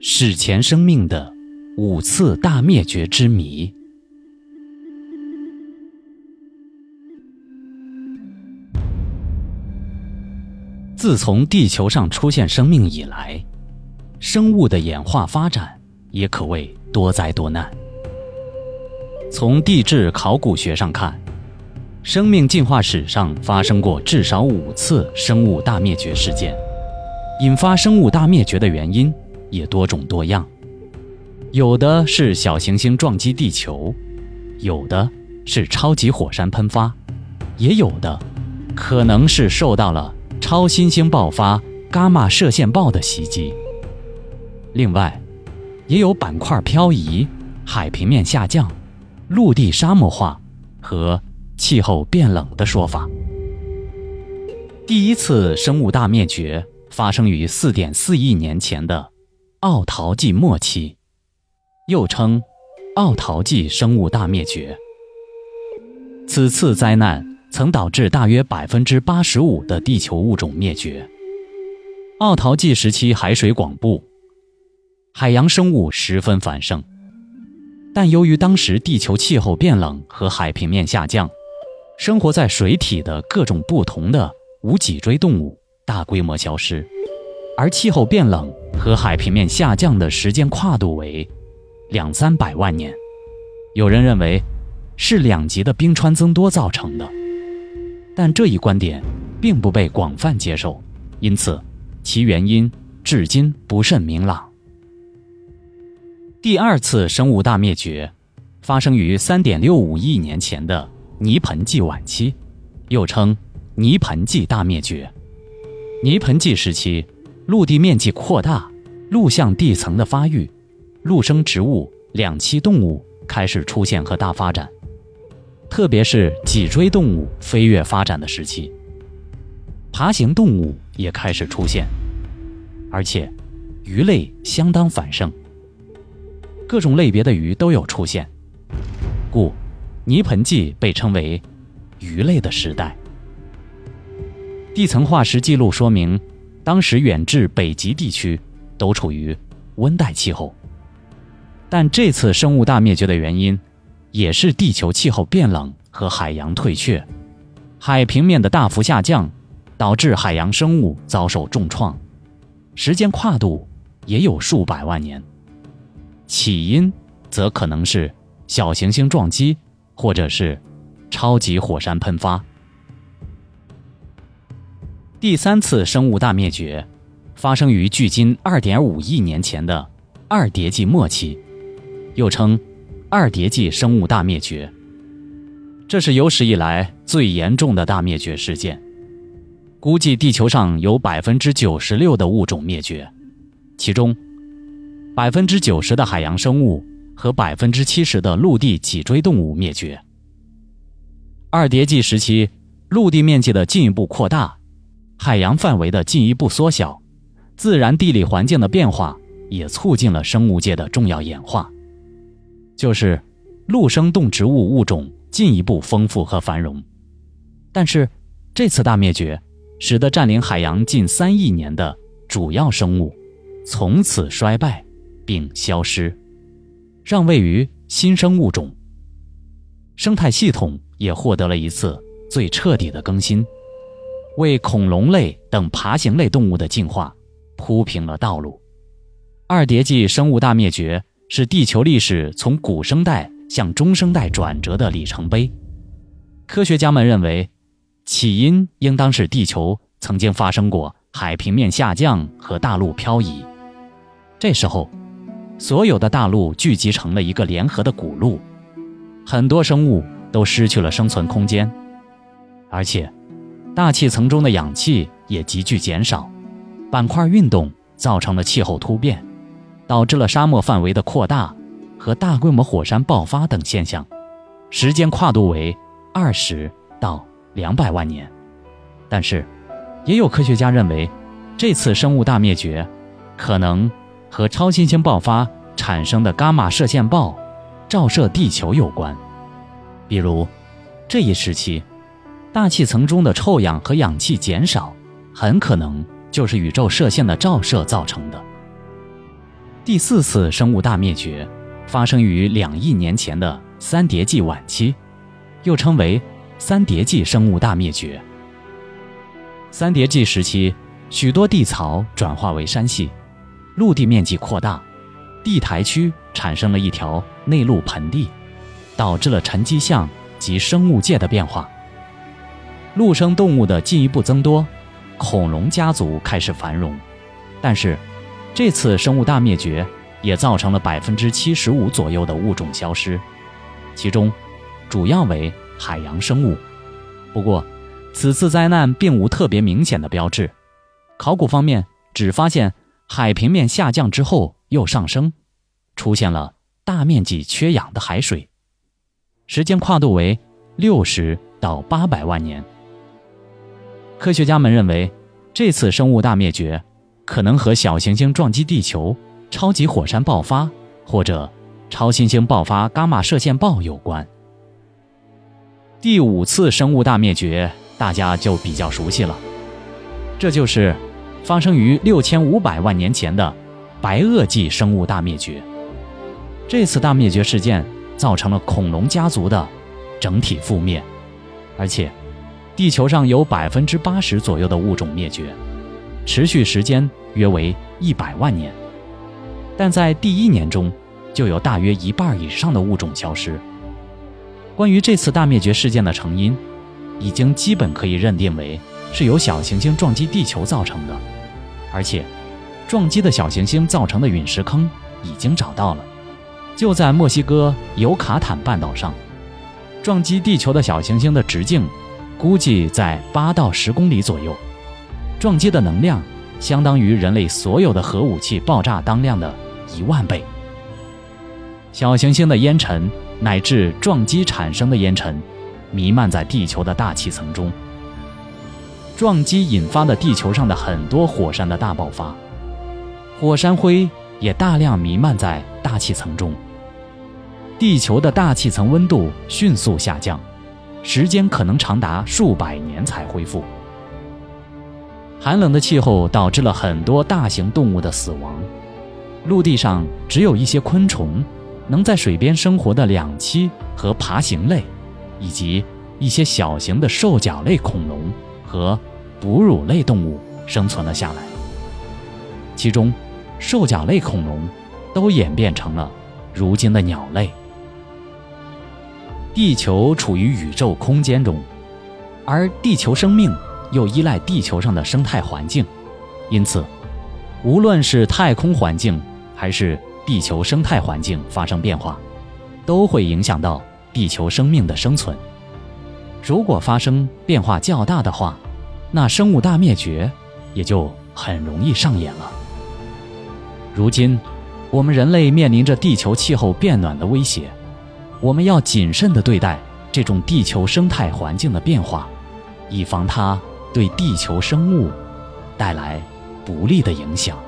史前生命的五次大灭绝之谜。自从地球上出现生命以来，生物的演化发展也可谓多灾多难。从地质考古学上看，生命进化史上发生过至少五次生物大灭绝事件，引发生物大灭绝的原因也多种多样，有的是小行星撞击地球，有的是超级火山喷发，也有的可能是受到了。超新星爆发、伽马射线暴的袭击。另外，也有板块漂移、海平面下降、陆地沙漠化和气候变冷的说法。第一次生物大灭绝发生于4.4亿年前的奥陶纪末期，又称奥陶纪生物大灭绝。此次灾难。曾导致大约百分之八十五的地球物种灭绝。奥陶纪时期海水广布，海洋生物十分繁盛，但由于当时地球气候变冷和海平面下降，生活在水体的各种不同的无脊椎动物大规模消失，而气候变冷和海平面下降的时间跨度为两三百万年。有人认为是两极的冰川增多造成的。但这一观点并不被广泛接受，因此其原因至今不甚明朗。第二次生物大灭绝发生于3.65亿年前的泥盆纪晚期，又称泥盆纪大灭绝。泥盆纪时期，陆地面积扩大，陆相地层的发育，陆生植物、两栖动物开始出现和大发展。特别是脊椎动物飞跃发展的时期，爬行动物也开始出现，而且鱼类相当繁盛，各种类别的鱼都有出现，故泥盆纪被称为鱼类的时代。地层化石记录说明，当时远至北极地区都处于温带气候，但这次生物大灭绝的原因。也是地球气候变冷和海洋退却，海平面的大幅下降，导致海洋生物遭受重创，时间跨度也有数百万年。起因则可能是小行星撞击，或者是超级火山喷发。第三次生物大灭绝发生于距今2.5亿年前的二叠纪末期，又称。二叠纪生物大灭绝，这是有史以来最严重的大灭绝事件。估计地球上有百分之九十六的物种灭绝，其中百分之九十的海洋生物和百分之七十的陆地脊椎动物灭绝。二叠纪时期，陆地面积的进一步扩大，海洋范围的进一步缩小，自然地理环境的变化也促进了生物界的重要演化。就是陆生动植物物种进一步丰富和繁荣，但是这次大灭绝使得占领海洋近三亿年的主要生物从此衰败并消失，让位于新生物种，生态系统也获得了一次最彻底的更新，为恐龙类等爬行类动物的进化铺平了道路。二叠纪生物大灭绝。是地球历史从古生代向中生代转折的里程碑。科学家们认为，起因应当是地球曾经发生过海平面下降和大陆漂移。这时候，所有的大陆聚集成了一个联合的古陆，很多生物都失去了生存空间，而且大气层中的氧气也急剧减少，板块运动造成了气候突变。导致了沙漠范围的扩大和大规模火山爆发等现象，时间跨度为二十到两百万年。但是，也有科学家认为，这次生物大灭绝可能和超新星爆发产生的伽马射线暴照射地球有关。比如，这一时期大气层中的臭氧和氧气减少，很可能就是宇宙射线的照射造成的。第四次生物大灭绝发生于两亿年前的三叠纪晚期，又称为三叠纪生物大灭绝。三叠纪时期，许多地槽转化为山系，陆地面积扩大，地台区产生了一条内陆盆地，导致了沉积象及生物界的变化。陆生动物的进一步增多，恐龙家族开始繁荣，但是这次生物大灭绝也造成了百分之七十五左右的物种消失，其中主要为海洋生物。不过，此次灾难并无特别明显的标志，考古方面只发现海平面下降之后又上升，出现了大面积缺氧的海水，时间跨度为六十到八百万年。科学家们认为，这次生物大灭绝可能和小行星撞击地球、超级火山爆发或者超新星爆发伽马射线暴有关。第五次生物大灭绝，大家就比较熟悉了，这就是发生于六千五百万年前的白垩纪生物大灭绝。这次大灭绝事件造成了恐龙家族的整体覆灭，而且。地球上有百分之八十左右的物种灭绝，持续时间约为一百万年。但在第一年中，就有大约一半以上的物种消失。关于这次大灭绝事件的成因，已经基本可以认定为是由小行星撞击地球造成的，而且，撞击的小行星造成的陨石坑已经找到了，就在墨西哥尤卡坦半岛上。撞击地球的小行星的直径。估计在八到十公里左右，撞击的能量相当于人类所有的核武器爆炸当量的一万倍。小行星的烟尘乃至撞击产生的烟尘，弥漫在地球的大气层中。撞击引发了地球上的很多火山的大爆发，火山灰也大量弥漫在大气层中。地球的大气层温度迅速下降。时间可能长达数百年才恢复。寒冷的气候导致了很多大型动物的死亡，陆地上只有一些昆虫能在水边生活的两栖和爬行类，以及一些小型的兽脚类恐龙和哺乳类动物生存了下来。其中，兽脚类恐龙都演变成了如今的鸟类。地球处于宇宙空间中，而地球生命又依赖地球上的生态环境，因此，无论是太空环境还是地球生态环境发生变化，都会影响到地球生命的生存。如果发生变化较大的话，那生物大灭绝也就很容易上演了。如今，我们人类面临着地球气候变暖的威胁。我们要谨慎地对待这种地球生态环境的变化，以防它对地球生物带来不利的影响。